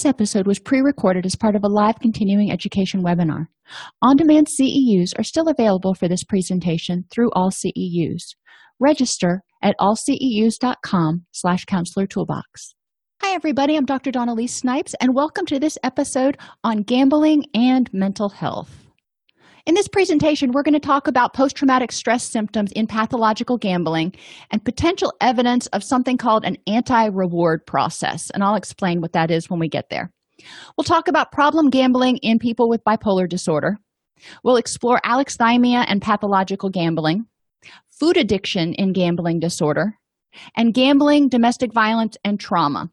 This episode was pre recorded as part of a live continuing education webinar. On demand CEUs are still available for this presentation through all CEUs. Register at allceus.com slash counselor toolbox. Hi, everybody. I'm Dr. Dawn-Elise Snipes, and welcome to this episode on gambling and mental health. In this presentation, we're going to talk about post traumatic stress symptoms in pathological gambling and potential evidence of something called an anti reward process. And I'll explain what that is when we get there. We'll talk about problem gambling in people with bipolar disorder. We'll explore alexithymia and pathological gambling, food addiction in gambling disorder, and gambling, domestic violence, and trauma.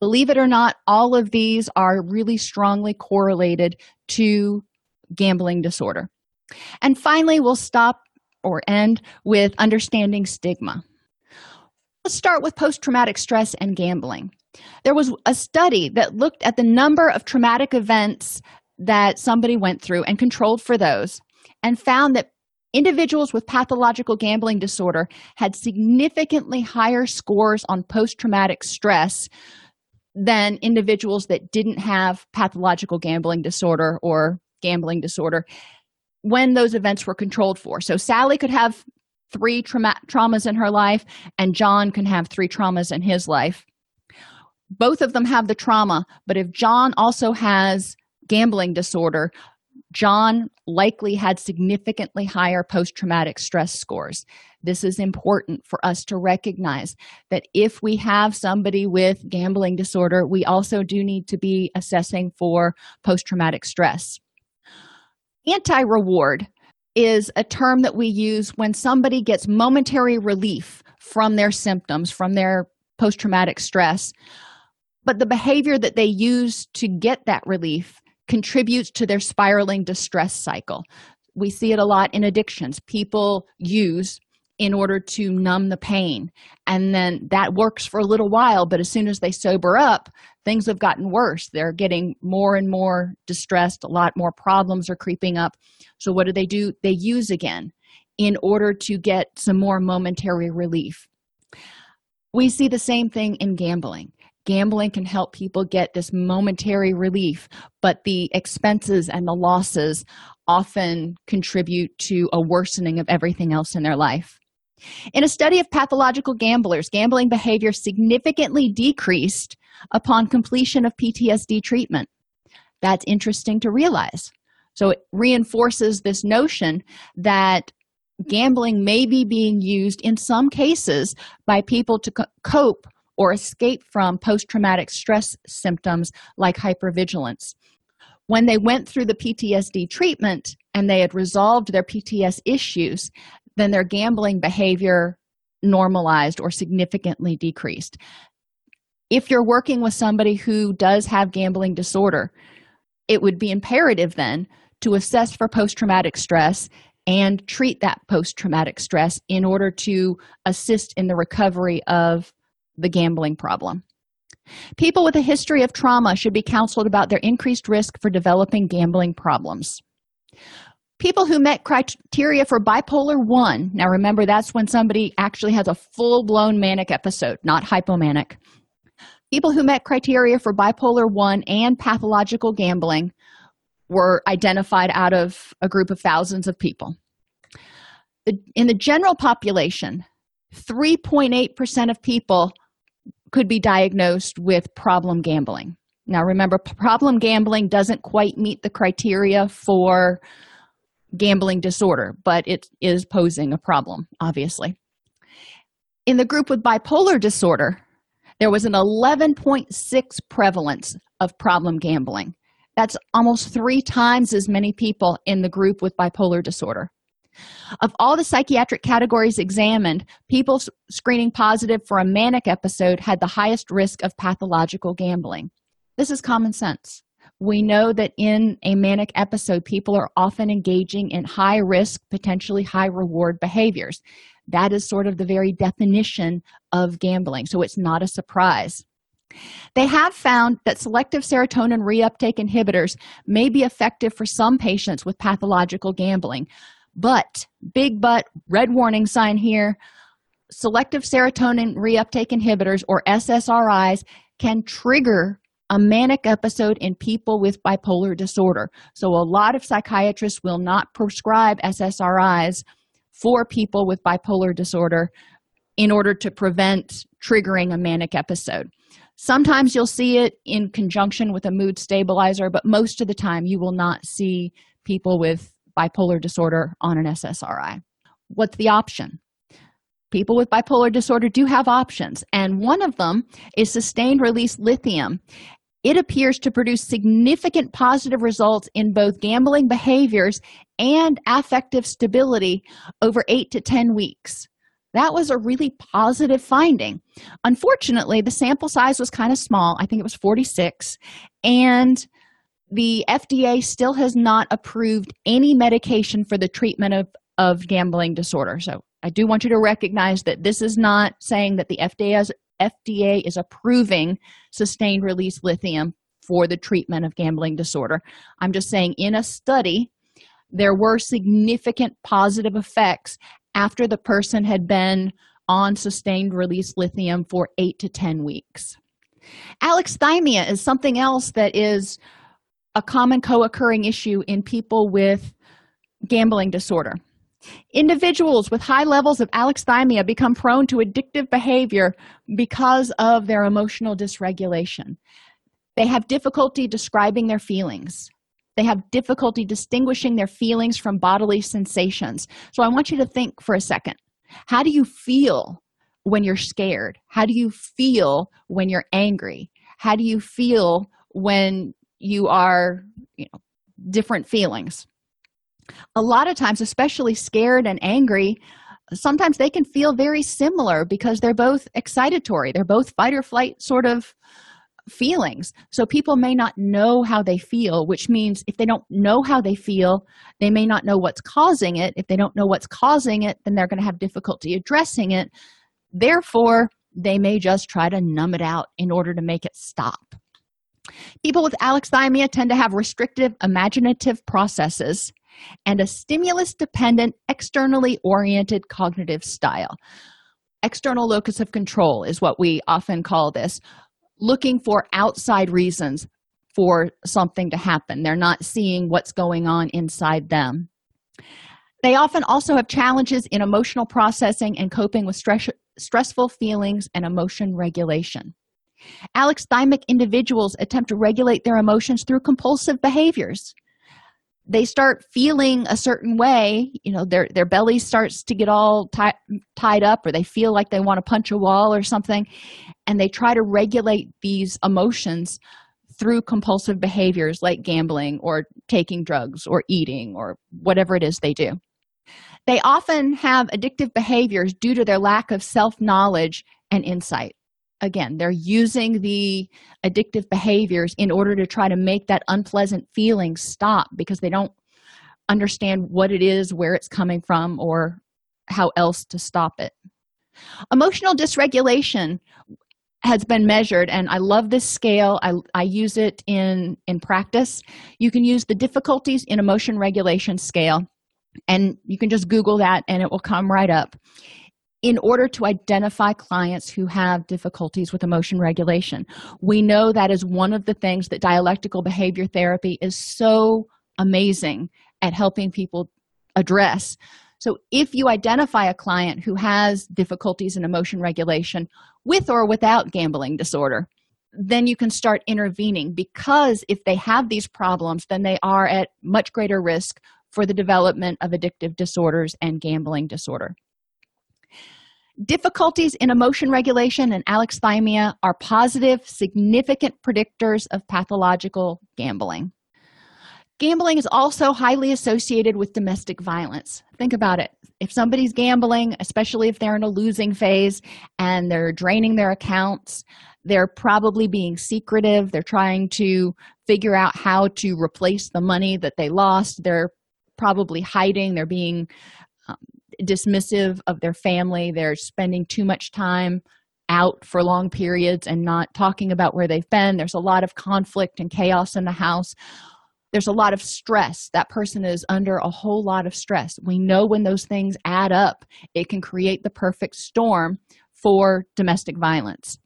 Believe it or not, all of these are really strongly correlated to gambling disorder. And finally, we'll stop or end with understanding stigma. Let's start with post traumatic stress and gambling. There was a study that looked at the number of traumatic events that somebody went through and controlled for those and found that individuals with pathological gambling disorder had significantly higher scores on post traumatic stress than individuals that didn't have pathological gambling disorder or gambling disorder when those events were controlled for. So Sally could have three trauma- traumas in her life, and John can have three traumas in his life. Both of them have the trauma, but if John also has gambling disorder, John likely had significantly higher post traumatic stress scores. This is important for us to recognize that if we have somebody with gambling disorder, we also do need to be assessing for post traumatic stress. Anti reward is a term that we use when somebody gets momentary relief from their symptoms, from their post traumatic stress, but the behavior that they use to get that relief contributes to their spiraling distress cycle. We see it a lot in addictions. People use in order to numb the pain. And then that works for a little while, but as soon as they sober up, things have gotten worse. They're getting more and more distressed, a lot more problems are creeping up. So, what do they do? They use again in order to get some more momentary relief. We see the same thing in gambling. Gambling can help people get this momentary relief, but the expenses and the losses often contribute to a worsening of everything else in their life. In a study of pathological gamblers, gambling behavior significantly decreased upon completion of PTSD treatment. That's interesting to realize. So it reinforces this notion that gambling may be being used in some cases by people to cope or escape from post traumatic stress symptoms like hypervigilance. When they went through the PTSD treatment and they had resolved their PTS issues, then their gambling behavior normalized or significantly decreased. If you're working with somebody who does have gambling disorder, it would be imperative then to assess for post traumatic stress and treat that post traumatic stress in order to assist in the recovery of the gambling problem. People with a history of trauma should be counseled about their increased risk for developing gambling problems people who met criteria for bipolar 1 now remember that's when somebody actually has a full-blown manic episode not hypomanic. People who met criteria for bipolar 1 and pathological gambling were identified out of a group of thousands of people. In the general population 3.8% of people could be diagnosed with problem gambling. Now remember problem gambling doesn't quite meet the criteria for gambling disorder, but it is posing a problem, obviously. In the group with bipolar disorder, there was an 11.6 prevalence of problem gambling. That's almost three times as many people in the group with bipolar disorder. Of all the psychiatric categories examined, people screening positive for a manic episode had the highest risk of pathological gambling. This is common sense we know that in a manic episode, people are often engaging in high risk, potentially high reward behaviors. That is sort of the very definition of gambling, so it's not a surprise. They have found that selective serotonin reuptake inhibitors may be effective for some patients with pathological gambling, but big but, red warning sign here selective serotonin reuptake inhibitors or SSRIs can trigger a manic episode in people with bipolar disorder. So, a lot of psychiatrists will not prescribe SSRIs for people with bipolar disorder in order to prevent triggering a manic episode. Sometimes you'll see it in conjunction with a mood stabilizer, but most of the time you will not see people with bipolar disorder on an SSRI. What's the option? People with bipolar disorder do have options, and one of them is sustained release lithium. It appears to produce significant positive results in both gambling behaviors and affective stability over 8 to 10 weeks. That was a really positive finding. Unfortunately, the sample size was kind of small. I think it was 46. And the FDA still has not approved any medication for the treatment of, of gambling disorder. So I do want you to recognize that this is not saying that the FDA is, FDA is approving sustained release lithium for the treatment of gambling disorder. I'm just saying in a study, there were significant positive effects after the person had been on sustained release lithium for eight to 10 weeks. Alexithymia is something else that is a common co occurring issue in people with gambling disorder. Individuals with high levels of alexithymia become prone to addictive behavior because of their emotional dysregulation. They have difficulty describing their feelings. They have difficulty distinguishing their feelings from bodily sensations. So I want you to think for a second. How do you feel when you're scared? How do you feel when you're angry? How do you feel when you are, you know, different feelings? A lot of times, especially scared and angry, sometimes they can feel very similar because they're both excitatory. They're both fight or flight sort of feelings. So people may not know how they feel, which means if they don't know how they feel, they may not know what's causing it. If they don't know what's causing it, then they're going to have difficulty addressing it. Therefore, they may just try to numb it out in order to make it stop. People with alexithymia tend to have restrictive imaginative processes and a stimulus dependent, externally oriented cognitive style. External locus of control is what we often call this looking for outside reasons for something to happen. They're not seeing what's going on inside them. They often also have challenges in emotional processing and coping with stress, stressful feelings and emotion regulation. Alexithymic individuals attempt to regulate their emotions through compulsive behaviors. They start feeling a certain way, you know, their, their belly starts to get all tie, tied up, or they feel like they want to punch a wall or something, and they try to regulate these emotions through compulsive behaviors like gambling or taking drugs or eating or whatever it is they do. They often have addictive behaviors due to their lack of self knowledge and insight. Again, they're using the addictive behaviors in order to try to make that unpleasant feeling stop because they don't understand what it is, where it's coming from, or how else to stop it. Emotional dysregulation has been measured and i love this scale. I, I use it in in practice. You can use the difficulties in emotion regulation scale and you can just google that and it will come right up in order to identify clients who have difficulties with emotion regulation we know that is one of the things that dialectical behavior therapy is so amazing at helping people address so, if you identify a client who has difficulties in emotion regulation with or without gambling disorder, then you can start intervening because if they have these problems, then they are at much greater risk for the development of addictive disorders and gambling disorder. Difficulties in emotion regulation and alexithymia are positive, significant predictors of pathological gambling. Gambling is also highly associated with domestic violence. Think about it. If somebody's gambling, especially if they're in a losing phase and they're draining their accounts, they're probably being secretive. They're trying to figure out how to replace the money that they lost. They're probably hiding. They're being dismissive of their family. They're spending too much time out for long periods and not talking about where they've been. There's a lot of conflict and chaos in the house there's a lot of stress that person is under a whole lot of stress we know when those things add up it can create the perfect storm for domestic violence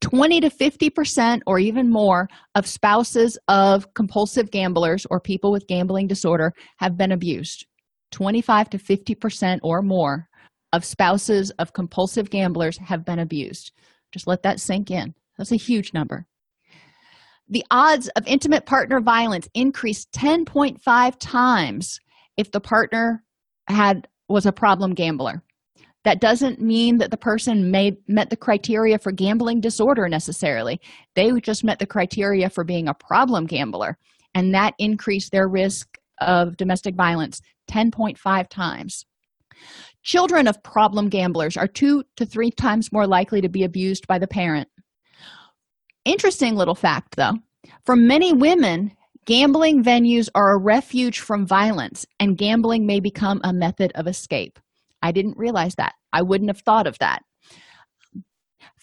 20 to 50% or even more of spouses of compulsive gamblers or people with gambling disorder have been abused. 25 to 50% or more of spouses of compulsive gamblers have been abused. Just let that sink in. That's a huge number. The odds of intimate partner violence increased 10.5 times if the partner had was a problem gambler. That doesn't mean that the person made met the criteria for gambling disorder necessarily. They just met the criteria for being a problem gambler, and that increased their risk of domestic violence 10.5 times. Children of problem gamblers are two to three times more likely to be abused by the parent. Interesting little fact, though. For many women, gambling venues are a refuge from violence, and gambling may become a method of escape. I didn't realize that. I wouldn't have thought of that.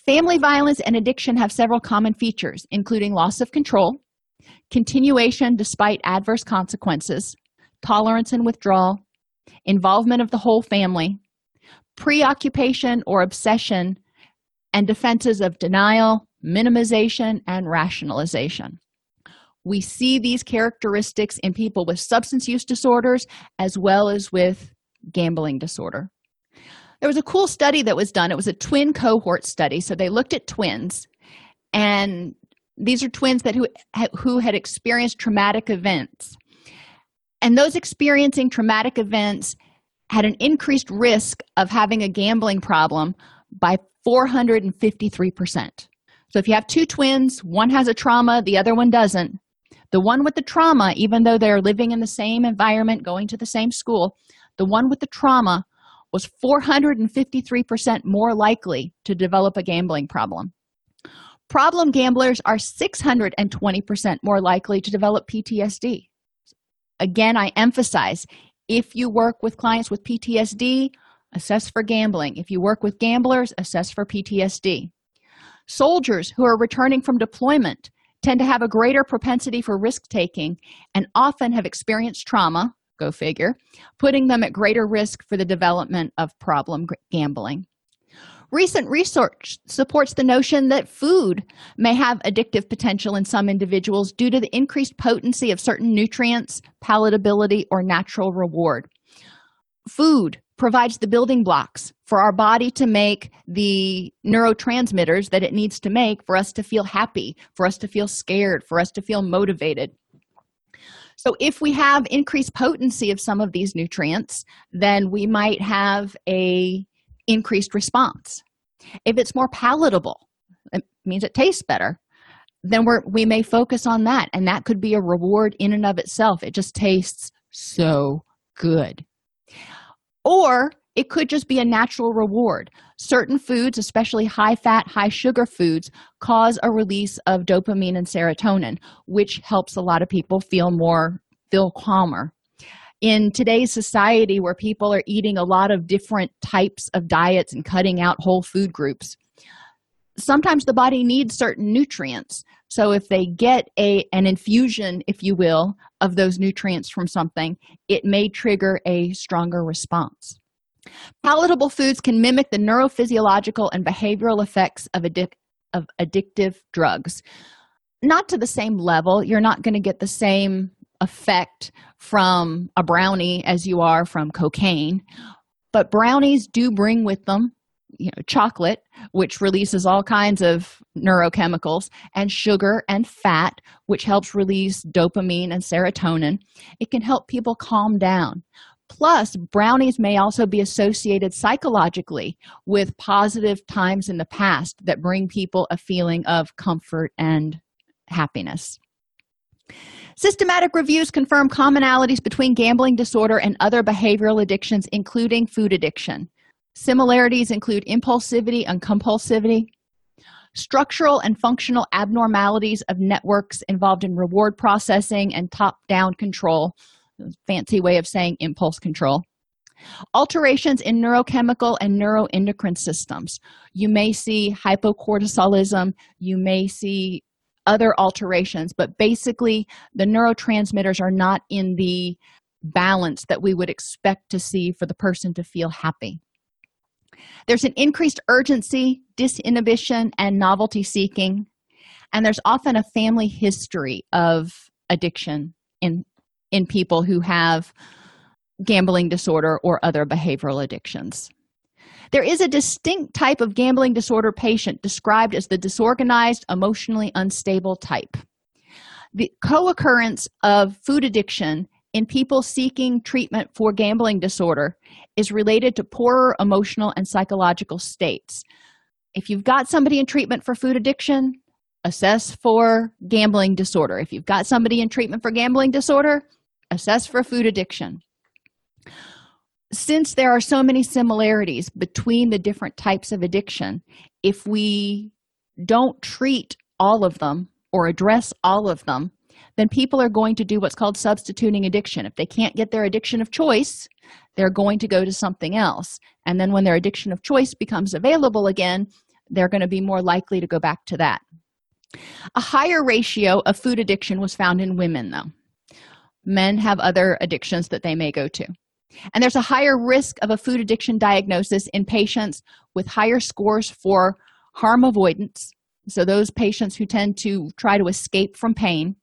Family violence and addiction have several common features, including loss of control, continuation despite adverse consequences, tolerance and withdrawal, involvement of the whole family, preoccupation or obsession, and defenses of denial, minimization, and rationalization. We see these characteristics in people with substance use disorders as well as with gambling disorder. There was a cool study that was done. It was a twin cohort study. So they looked at twins, and these are twins that who, who had experienced traumatic events. And those experiencing traumatic events had an increased risk of having a gambling problem by 453%. So if you have two twins, one has a trauma, the other one doesn't. The one with the trauma, even though they're living in the same environment, going to the same school, the one with the trauma was 453% more likely to develop a gambling problem. Problem gamblers are 620% more likely to develop PTSD. Again, I emphasize if you work with clients with PTSD, assess for gambling. If you work with gamblers, assess for PTSD. Soldiers who are returning from deployment tend to have a greater propensity for risk taking and often have experienced trauma, go figure, putting them at greater risk for the development of problem gambling. Recent research supports the notion that food may have addictive potential in some individuals due to the increased potency of certain nutrients, palatability, or natural reward. Food provides the building blocks for our body to make the neurotransmitters that it needs to make for us to feel happy, for us to feel scared, for us to feel motivated. So, if we have increased potency of some of these nutrients, then we might have a increased response. If it's more palatable, it means it tastes better, then we're, we may focus on that. And that could be a reward in and of itself. It just tastes so good. Or it could just be a natural reward. Certain foods, especially high fat, high sugar foods, cause a release of dopamine and serotonin, which helps a lot of people feel more, feel calmer in today's society where people are eating a lot of different types of diets and cutting out whole food groups sometimes the body needs certain nutrients. So if they get a an infusion if you will of those nutrients from something it may trigger a stronger response. Palatable foods can mimic the neurophysiological and behavioral effects of, addic- of addictive drugs. Not to the same level. You're not going to get the same effect from a brownie as you are from cocaine. But brownies do bring with them you know chocolate which releases all kinds of neurochemicals and sugar and fat which helps release dopamine and serotonin. It can help people calm down. Plus brownies may also be associated psychologically with positive times in the past that bring people a feeling of comfort and happiness Systematic reviews confirm commonalities between gambling disorder and other behavioral addictions, including food addiction. Similarities include impulsivity and compulsivity, structural and functional abnormalities of networks involved in reward processing and top down control, fancy way of saying impulse control. Alterations in neurochemical and neuroendocrine systems. You may see hypocortisolism, you may see other alterations, but basically, the neurotransmitters are not in the balance that we would expect to see for the person to feel happy. There's an increased urgency, disinhibition, and novelty seeking. And there's often a family history of addiction in, in people who have gambling disorder or other behavioral addictions. There is a distinct type of gambling disorder patient described as the disorganized, emotionally unstable type. The co occurrence of food addiction in people seeking treatment for gambling disorder is related to poorer emotional and psychological states. If you've got somebody in treatment for food addiction, assess for gambling disorder. If you've got somebody in treatment for gambling disorder, assess for food addiction since there are so many similarities between the different types of addiction, if we don't treat all of them or address all of them, then people are going to do what's called substituting addiction. If they can't get their addiction of choice, they're going to go to something else. And then when their addiction of choice becomes available again, they're going to be more likely to go back to that. A higher ratio of food addiction was found in women, though. Men have other addictions that they may go to. And there's a higher risk of a food addiction diagnosis in patients with higher scores for harm avoidance. So, those patients who tend to try to escape from pain,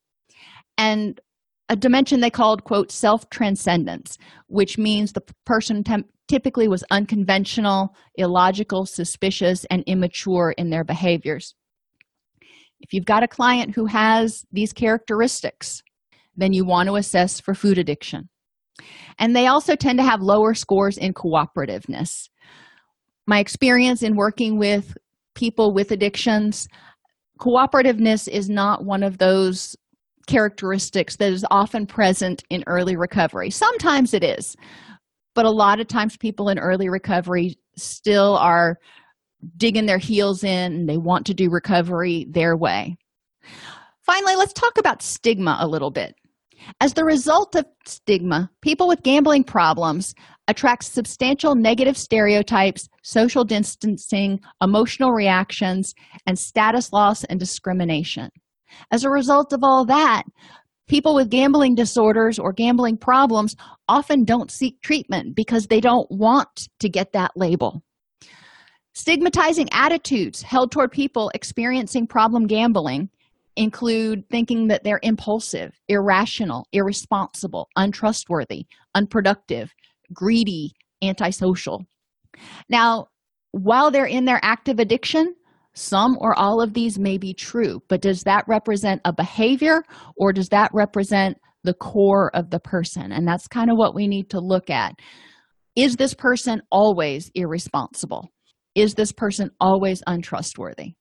and a dimension they called, quote, self transcendence, which means the person tem- typically was unconventional, illogical, suspicious, and immature in their behaviors. If you've got a client who has these characteristics, then you want to assess for food addiction. And they also tend to have lower scores in cooperativeness. My experience in working with people with addictions, cooperativeness is not one of those characteristics that is often present in early recovery. Sometimes it is, but a lot of times people in early recovery still are digging their heels in and they want to do recovery their way. Finally, let's talk about stigma a little bit. As the result of stigma, people with gambling problems attract substantial negative stereotypes, social distancing, emotional reactions, and status loss and discrimination. As a result of all that, people with gambling disorders or gambling problems often don't seek treatment because they don't want to get that label. Stigmatizing attitudes held toward people experiencing problem gambling include thinking that they're impulsive, irrational, irresponsible, untrustworthy, unproductive, greedy, antisocial. Now, while they're in their active addiction, some or all of these may be true, but does that represent a behavior or does that represent the core of the person? And that's kind of what we need to look at. Is this person always irresponsible? Is this person always untrustworthy?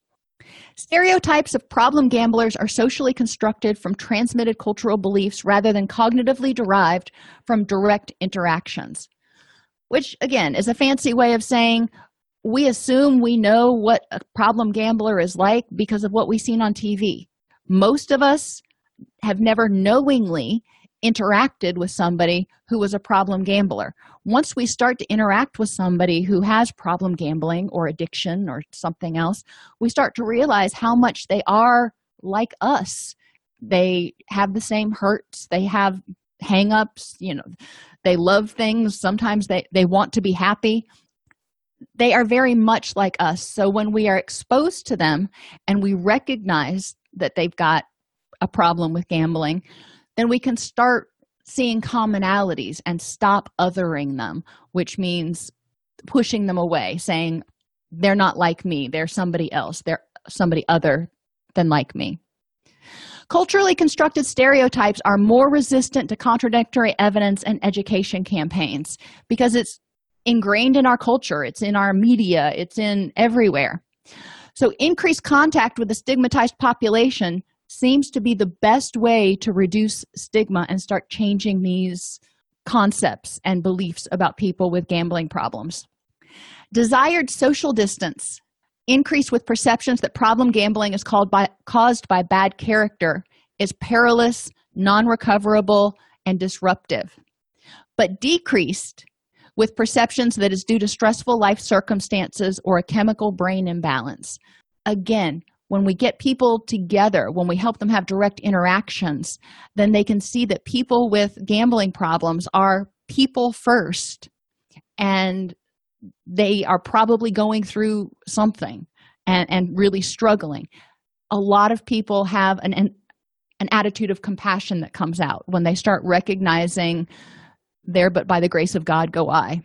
Stereotypes of problem gamblers are socially constructed from transmitted cultural beliefs rather than cognitively derived from direct interactions, which, again, is a fancy way of saying we assume we know what a problem gambler is like because of what we've seen on TV. Most of us have never knowingly interacted with somebody who was a problem gambler. Once we start to interact with somebody who has problem gambling or addiction or something else, we start to realize how much they are like us. They have the same hurts, they have hangups, you know, they love things, sometimes they, they want to be happy. They are very much like us. So when we are exposed to them and we recognize that they've got a problem with gambling, then we can start seeing commonalities and stop othering them, which means pushing them away, saying, they're not like me, they're somebody else, they're somebody other than like me. Culturally constructed stereotypes are more resistant to contradictory evidence and education campaigns because it's ingrained in our culture, it's in our media, it's in everywhere. So, increased contact with the stigmatized population seems to be the best way to reduce stigma and start changing these concepts and beliefs about people with gambling problems. Desired social distance increase with perceptions that problem gambling is called by, caused by bad character is perilous, non recoverable, and disruptive, but decreased with perceptions that is due to stressful life circumstances or a chemical brain imbalance. Again, when we get people together, when we help them have direct interactions, then they can see that people with gambling problems are people first and they are probably going through something and, and really struggling. A lot of people have an, an an attitude of compassion that comes out when they start recognizing there but by the grace of god go i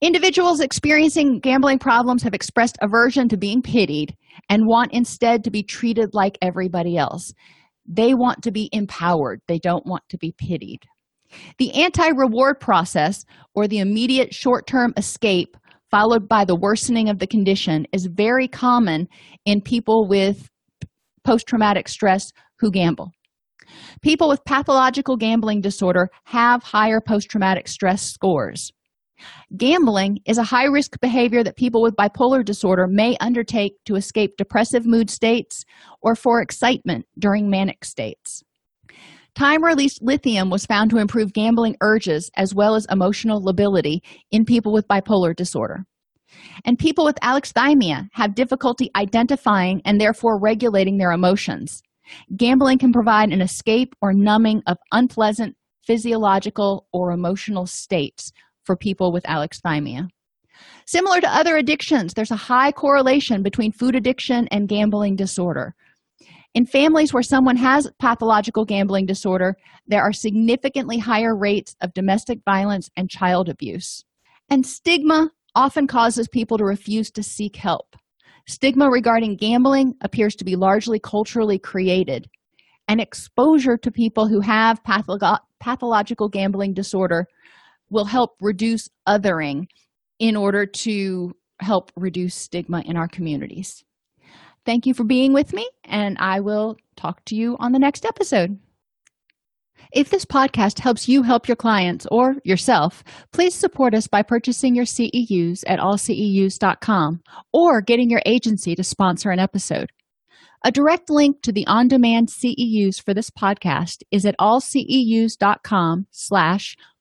individuals experiencing gambling problems have expressed aversion to being pitied and want instead to be treated like everybody else. They want to be empowered. They don't want to be pitied. The anti-reward process or the immediate short-term escape followed by the worsening of the condition is very common in people with post-traumatic stress who gamble. People with pathological gambling disorder have higher post-traumatic stress scores gambling is a high-risk behavior that people with bipolar disorder may undertake to escape depressive mood states or for excitement during manic states. Time-released lithium was found to improve gambling urges as well as emotional lability in people with bipolar disorder. And people with alexithymia have difficulty identifying and therefore regulating their emotions. Gambling can provide an escape or numbing of unpleasant physiological or emotional states for people with alexithymia. Similar to other addictions there's a high correlation between food addiction and gambling disorder. In families where someone has pathological gambling disorder there are significantly higher rates of domestic violence and child abuse. And stigma often causes people to refuse to seek help. Stigma regarding gambling appears to be largely culturally created and exposure to people who have patholo- pathological gambling disorder will help reduce othering in order to help reduce stigma in our communities thank you for being with me and i will talk to you on the next episode if this podcast helps you help your clients or yourself, please support us by purchasing your CEUs at allceus.com or getting your agency to sponsor an episode. A direct link to the on-demand CEUs for this podcast is at allceus.com slash